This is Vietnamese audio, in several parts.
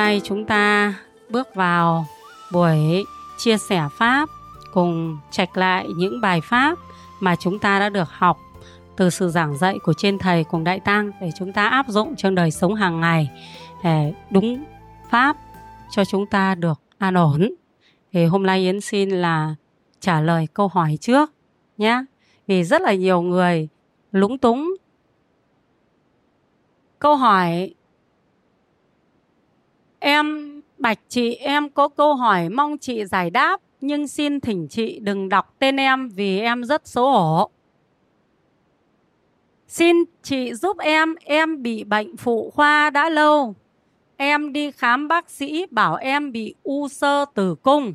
hôm nay chúng ta bước vào buổi chia sẻ pháp, cùng trạch lại những bài pháp mà chúng ta đã được học từ sự giảng dạy của trên thầy cùng đại tăng để chúng ta áp dụng trong đời sống hàng ngày để đúng pháp cho chúng ta được an ổn. Thì hôm nay Yến xin là trả lời câu hỏi trước nhé. Vì rất là nhiều người lúng túng. Câu hỏi Em bạch chị em có câu hỏi mong chị giải đáp nhưng xin thỉnh chị đừng đọc tên em vì em rất xấu hổ. Xin chị giúp em, em bị bệnh phụ khoa đã lâu. Em đi khám bác sĩ bảo em bị u sơ tử cung.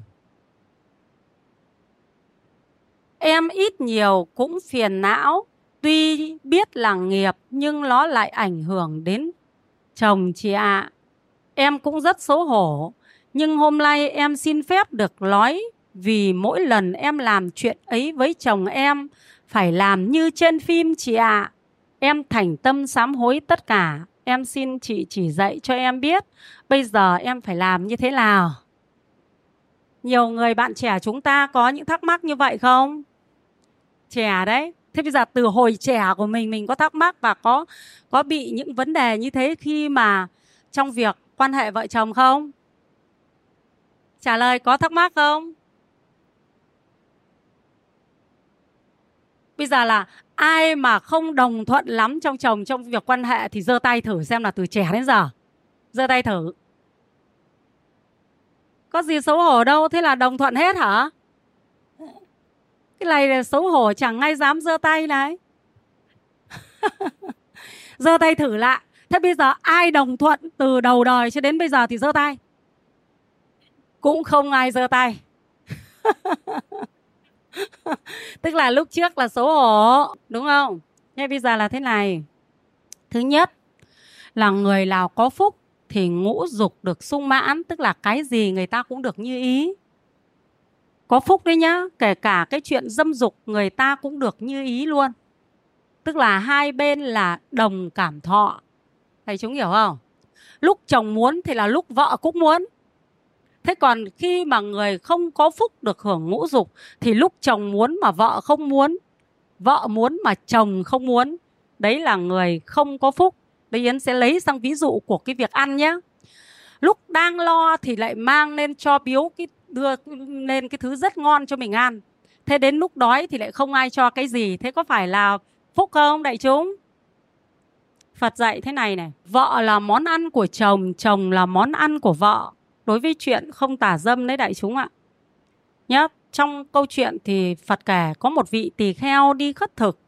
Em ít nhiều cũng phiền não, tuy biết là nghiệp nhưng nó lại ảnh hưởng đến chồng chị ạ. À. Em cũng rất xấu hổ, nhưng hôm nay em xin phép được nói vì mỗi lần em làm chuyện ấy với chồng em phải làm như trên phim chị ạ. À. Em thành tâm sám hối tất cả. Em xin chị chỉ dạy cho em biết bây giờ em phải làm như thế nào. Nhiều người bạn trẻ chúng ta có những thắc mắc như vậy không? Trẻ đấy. Thế bây giờ từ hồi trẻ của mình mình có thắc mắc và có có bị những vấn đề như thế khi mà trong việc quan hệ vợ chồng không? Trả lời có thắc mắc không? Bây giờ là ai mà không đồng thuận lắm trong chồng trong việc quan hệ thì giơ tay thử xem là từ trẻ đến giờ. Giơ tay thử. Có gì xấu hổ đâu, thế là đồng thuận hết hả? Cái này là xấu hổ chẳng ai dám giơ tay này. giơ tay thử lại. Thế bây giờ ai đồng thuận từ đầu đời cho đến bây giờ thì giơ tay. Cũng không ai giơ tay. tức là lúc trước là xấu hổ, đúng không? Thế bây giờ là thế này. Thứ nhất là người nào có phúc thì ngũ dục được sung mãn, tức là cái gì người ta cũng được như ý. Có phúc đấy nhá, kể cả cái chuyện dâm dục, người ta cũng được như ý luôn. Tức là hai bên là đồng cảm thọ thầy chúng hiểu không? Lúc chồng muốn thì là lúc vợ cũng muốn. Thế còn khi mà người không có phúc được hưởng ngũ dục thì lúc chồng muốn mà vợ không muốn, vợ muốn mà chồng không muốn, đấy là người không có phúc. Đây yến sẽ lấy sang ví dụ của cái việc ăn nhé. Lúc đang lo thì lại mang lên cho biếu cái, đưa lên cái thứ rất ngon cho mình ăn. Thế đến lúc đói thì lại không ai cho cái gì. Thế có phải là phúc không, đại chúng? Phật dạy thế này này, vợ là món ăn của chồng, chồng là món ăn của vợ đối với chuyện không tả dâm đấy đại chúng ạ. Nhớ, trong câu chuyện thì Phật kể có một vị tỳ kheo đi khất thực.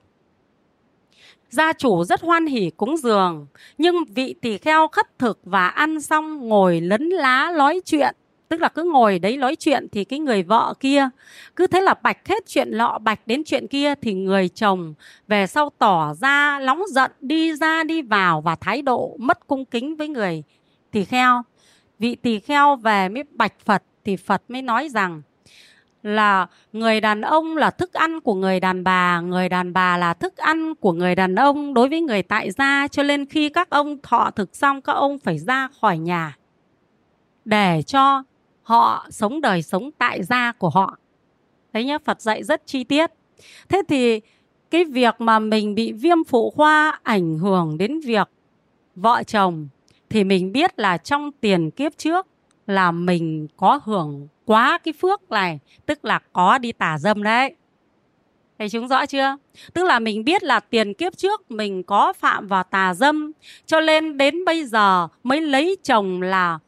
Gia chủ rất hoan hỉ cúng dường, nhưng vị tỳ kheo khất thực và ăn xong ngồi lấn lá nói chuyện. Tức là cứ ngồi đấy nói chuyện thì cái người vợ kia cứ thế là bạch hết chuyện lọ bạch đến chuyện kia thì người chồng về sau tỏ ra nóng giận đi ra đi vào và thái độ mất cung kính với người tỳ kheo. Vị tỳ kheo về mới bạch Phật thì Phật mới nói rằng là người đàn ông là thức ăn của người đàn bà, người đàn bà là thức ăn của người đàn ông. Đối với người tại gia cho nên khi các ông thọ thực xong các ông phải ra khỏi nhà để cho họ sống đời sống tại gia của họ. thấy nhá, Phật dạy rất chi tiết. Thế thì cái việc mà mình bị viêm phụ khoa ảnh hưởng đến việc vợ chồng thì mình biết là trong tiền kiếp trước là mình có hưởng quá cái phước này tức là có đi tà dâm đấy thấy chúng rõ chưa? Tức là mình biết là tiền kiếp trước mình có phạm vào tà dâm Cho nên đến bây giờ mới lấy chồng là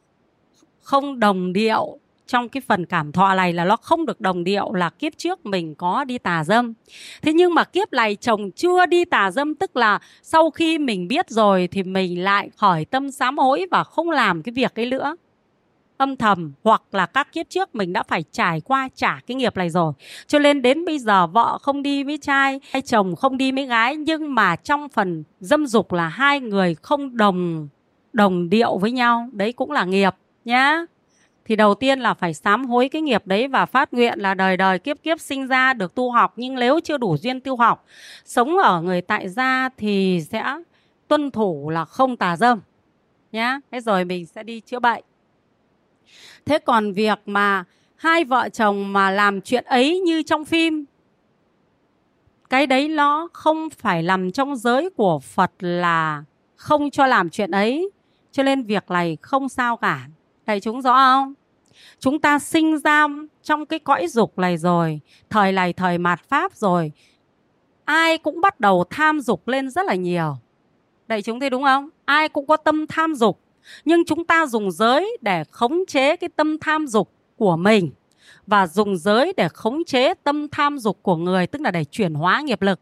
không đồng điệu. Trong cái phần cảm thọ này là nó không được đồng điệu, là kiếp trước mình có đi tà dâm. Thế nhưng mà kiếp này chồng chưa đi tà dâm, tức là sau khi mình biết rồi thì mình lại khỏi tâm sám hối và không làm cái việc ấy nữa. Âm thầm hoặc là các kiếp trước mình đã phải trải qua trả cái nghiệp này rồi. Cho nên đến bây giờ vợ không đi với trai, hay chồng không đi với gái, nhưng mà trong phần dâm dục là hai người không đồng đồng điệu với nhau. Đấy cũng là nghiệp nhá. Thì đầu tiên là phải sám hối cái nghiệp đấy và phát nguyện là đời đời kiếp kiếp sinh ra được tu học. Nhưng nếu chưa đủ duyên tu học, sống ở người tại gia thì sẽ tuân thủ là không tà dâm, nhá. Thế rồi mình sẽ đi chữa bệnh. Thế còn việc mà hai vợ chồng mà làm chuyện ấy như trong phim, cái đấy nó không phải nằm trong giới của phật là không cho làm chuyện ấy. Cho nên việc này không sao cả thầy chúng rõ không? Chúng ta sinh ra trong cái cõi dục này rồi, thời này thời mạt pháp rồi. Ai cũng bắt đầu tham dục lên rất là nhiều. Đại chúng thấy đúng không? Ai cũng có tâm tham dục, nhưng chúng ta dùng giới để khống chế cái tâm tham dục của mình và dùng giới để khống chế tâm tham dục của người, tức là để chuyển hóa nghiệp lực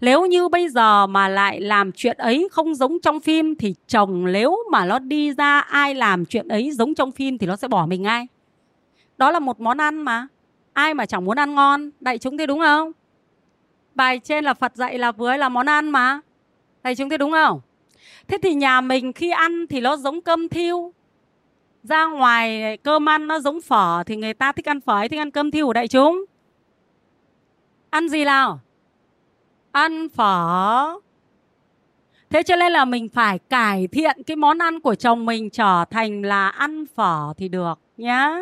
nếu như bây giờ mà lại làm chuyện ấy không giống trong phim thì chồng nếu mà nó đi ra ai làm chuyện ấy giống trong phim thì nó sẽ bỏ mình ngay đó là một món ăn mà. Ai mà chẳng muốn ăn ngon đại chúng thấy đúng không? Bài trên là phật dạy là với là món ăn mà. Đại chúng thấy đúng không? Thế thì nhà mình khi ăn thì nó giống cơm thiêu. Ra ngoài cơm ăn nó giống phở thì người ta thích ăn phở thích ăn cơm thiêu của đại chúng? Ăn gì nào? Ăn phở. Thế cho nên là mình phải cải thiện cái món ăn của chồng mình trở thành là ăn phở thì được nhá.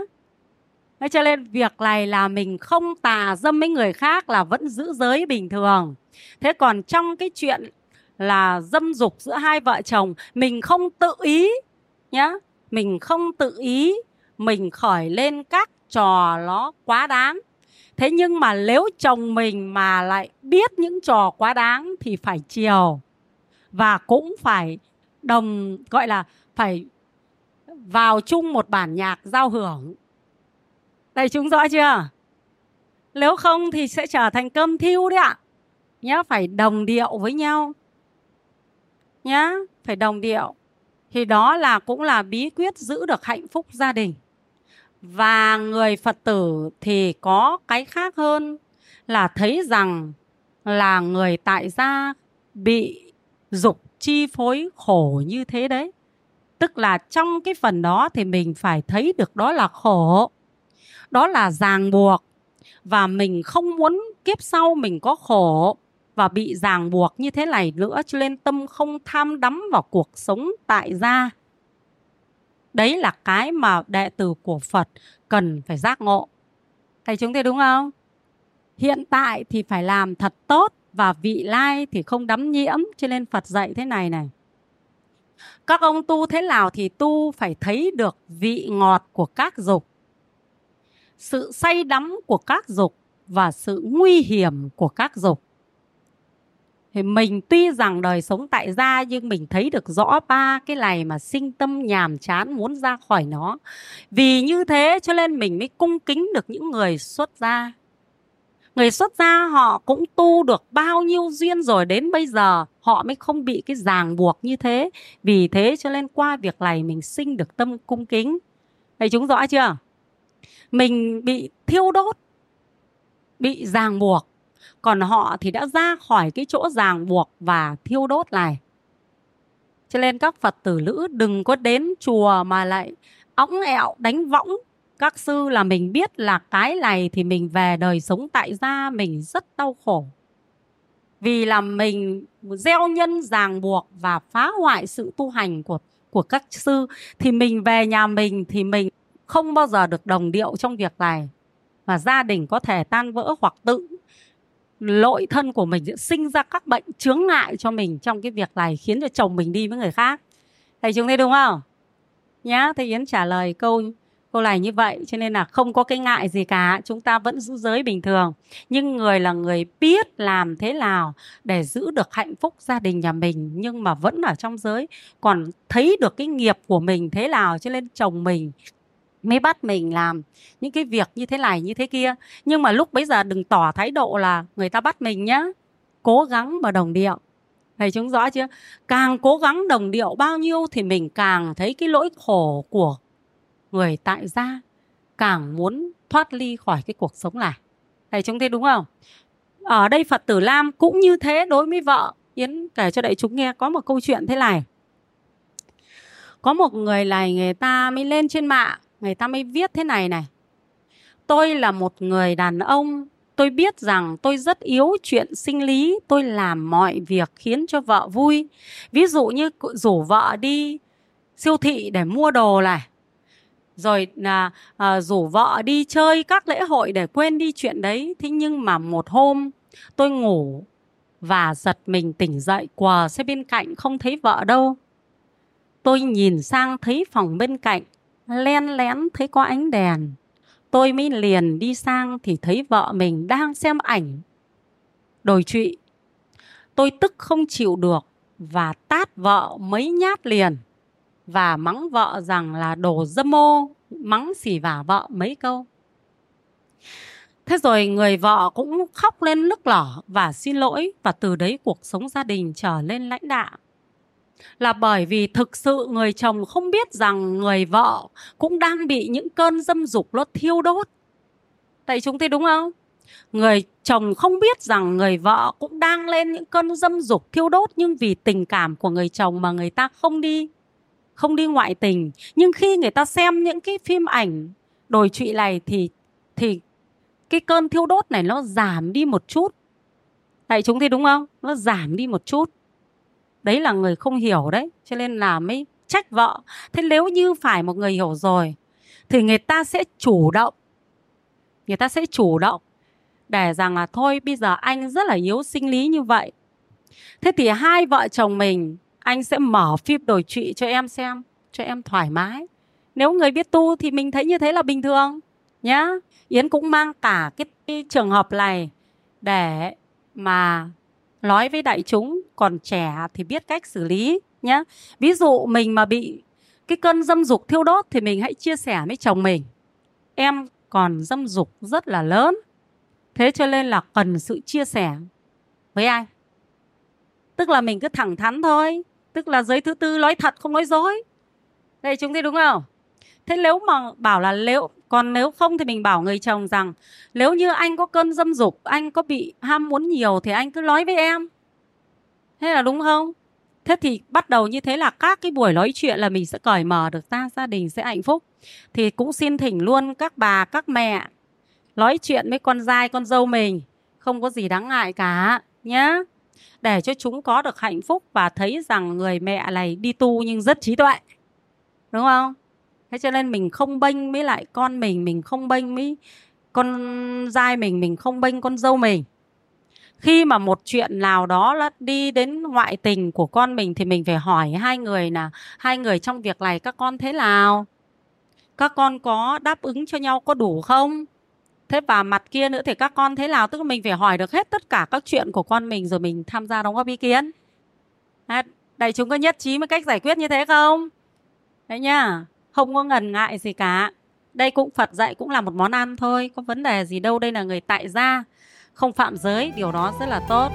Thế cho nên việc này là mình không tà dâm với người khác là vẫn giữ giới bình thường. Thế còn trong cái chuyện là dâm dục giữa hai vợ chồng, mình không tự ý nhá. Mình không tự ý mình khởi lên các trò nó quá đáng thế nhưng mà nếu chồng mình mà lại biết những trò quá đáng thì phải chiều. Và cũng phải đồng, gọi là phải vào chung một bản nhạc giao hưởng. Đây, chúng rõ chưa? Nếu không thì sẽ trở thành cơm thiêu đấy ạ. Nhá, phải đồng điệu với nhau. Nhá, phải đồng điệu. Thì đó là cũng là bí quyết giữ được hạnh phúc gia đình và người phật tử thì có cái khác hơn là thấy rằng là người tại gia bị dục chi phối khổ như thế đấy. Tức là trong cái phần đó thì mình phải thấy được đó là khổ, đó là ràng buộc. Và mình không muốn kiếp sau mình có khổ và bị ràng buộc như thế này nữa, cho nên tâm không tham đắm vào cuộc sống tại gia đấy là cái mà đệ tử của phật cần phải giác ngộ. Thầy chúng thấy đúng không? Hiện tại thì phải làm thật tốt và vị lai thì không đắm nhiễm, cho nên phật dạy thế này này. Các ông tu thế nào thì tu phải thấy được vị ngọt của các dục, sự say đắm của các dục và sự nguy hiểm của các dục thì mình tuy rằng đời sống tại gia nhưng mình thấy được rõ ba cái này mà sinh tâm nhàm chán muốn ra khỏi nó. Vì như thế cho nên mình mới cung kính được những người xuất gia. Người xuất gia họ cũng tu được bao nhiêu duyên rồi đến bây giờ họ mới không bị cái ràng buộc như thế. Vì thế cho nên qua việc này mình sinh được tâm cung kính. Thầy chúng rõ chưa? Mình bị thiêu đốt, bị ràng buộc còn họ thì đã ra khỏi cái chỗ ràng buộc và thiêu đốt này. Cho nên các phật tử nữ đừng có đến chùa mà lại ống ẹo, đánh võng. Các sư là mình biết là cái này thì mình về đời sống tại gia mình rất đau khổ. Vì là mình gieo nhân ràng buộc và phá hoại sự tu hành của của các sư, thì mình về nhà mình thì mình không bao giờ được đồng điệu trong việc này. Và gia đình có thể tan vỡ hoặc tự lỗi thân của mình sẽ sinh ra các bệnh chướng ngại cho mình trong cái việc này, khiến cho chồng mình đi với người khác. Thầy chúng thấy đúng không? Nhá, thầy yến trả lời câu câu này như vậy, cho nên là không có cái ngại gì cả, chúng ta vẫn giữ giới bình thường. Nhưng người là người biết làm thế nào để giữ được hạnh phúc gia đình nhà mình, nhưng mà vẫn ở trong giới, còn thấy được cái nghiệp của mình thế nào, cho nên chồng mình mới bắt mình làm, những cái việc như thế này, như thế kia. Nhưng mà lúc bấy giờ đừng tỏ thái độ là người ta bắt mình nhá, cố gắng mà đồng điệu. Thầy chúng rõ chưa? Càng cố gắng đồng điệu bao nhiêu thì mình càng thấy cái lỗi khổ của người tại gia, càng muốn thoát ly khỏi cái cuộc sống này. Thầy chúng thấy đúng không? Ở đây phật tử lam cũng như thế đối với vợ. Yến kể cho đại chúng nghe, có một câu chuyện thế này. Có một người này, người ta mới lên trên mạng người ta mới viết thế này này. Tôi là một người đàn ông tôi biết rằng tôi rất yếu chuyện sinh lý tôi làm mọi việc khiến cho vợ vui. Ví dụ như rủ vợ đi siêu thị để mua đồ này. Rồi là à, rủ vợ đi chơi các lễ hội để quên đi chuyện đấy. Thế nhưng mà một hôm tôi ngủ và giật mình tỉnh dậy quờ xe bên cạnh không thấy vợ đâu. Tôi nhìn sang thấy phòng bên cạnh len lén thấy có ánh đèn. Tôi mới liền đi sang thì thấy vợ mình đang xem ảnh. Đồi trụy, tôi tức không chịu được và tát vợ mấy nhát liền và mắng vợ rằng là đồ dâm ô, mắng xỉ vả vợ mấy câu. Thế rồi người vợ cũng khóc lên nức lở và xin lỗi và từ đấy cuộc sống gia đình trở lên lãnh đạo là bởi vì thực sự người chồng không biết rằng người vợ cũng đang bị những cơn dâm dục nó thiêu đốt. Tại chúng thấy đúng không? Người chồng không biết rằng người vợ cũng đang lên những cơn dâm dục thiêu đốt nhưng vì tình cảm của người chồng mà người ta không đi không đi ngoại tình. Nhưng khi người ta xem những cái phim ảnh đồi trụy này thì thì cái cơn thiêu đốt này nó giảm đi một chút. Tại chúng thấy đúng không? Nó giảm đi một chút đấy là người không hiểu đấy cho nên là mới trách vợ. Thế nếu như phải một người hiểu rồi thì người ta sẽ chủ động người ta sẽ chủ động để rằng là thôi bây giờ anh rất là yếu sinh lý như vậy. Thế thì hai vợ chồng mình anh sẽ mở phim đổi trụy cho em xem cho em thoải mái. Nếu người biết tu thì mình thấy như thế là bình thường nhá. Yến cũng mang cả cái, cái trường hợp này để mà nói với đại chúng còn trẻ thì biết cách xử lý nhé ví dụ mình mà bị cái cơn dâm dục thiêu đốt thì mình hãy chia sẻ với chồng mình. Em còn dâm dục rất là lớn. Thế cho nên là cần sự chia sẻ với ai? Tức là mình cứ thẳng thắn thôi. Tức là giới thứ tư nói thật không nói dối. Đây, chúng thấy đúng không? Thế nếu mà bảo là nếu còn nếu không thì mình bảo người chồng rằng, nếu như anh có cơn dâm dục, anh có bị ham muốn nhiều thì anh cứ nói với em. Thế là đúng không? Thế thì bắt đầu như thế là các cái buổi nói chuyện là mình sẽ cởi mở được ra, gia đình sẽ hạnh phúc. Thì cũng xin thỉnh luôn các bà, các mẹ nói chuyện với con trai, con dâu mình, không có gì đáng ngại cả, nhá. Để cho chúng có được hạnh phúc và thấy rằng người mẹ này đi tu nhưng rất trí tuệ. Đúng không? Thế cho nên mình không bênh với lại con mình mình không bênh với con dai mình mình không bênh con dâu mình. Khi mà một chuyện nào đó là đi đến ngoại tình của con mình thì mình phải hỏi hai người là, hai người trong việc này các con thế nào? Các con có đáp ứng cho nhau có đủ không? Thế và mặt kia nữa thì các con thế nào? Tức là mình phải hỏi được hết tất cả các chuyện của con mình rồi mình tham gia đóng góp ý kiến. Đại chúng có nhất trí với cách giải quyết như thế không? Đấy nha không có ngần ngại gì cả. Đây cũng, phật dạy cũng là một món ăn thôi, có vấn đề gì đâu, đây là người tại gia. Không phạm giới, điều đó rất là tốt.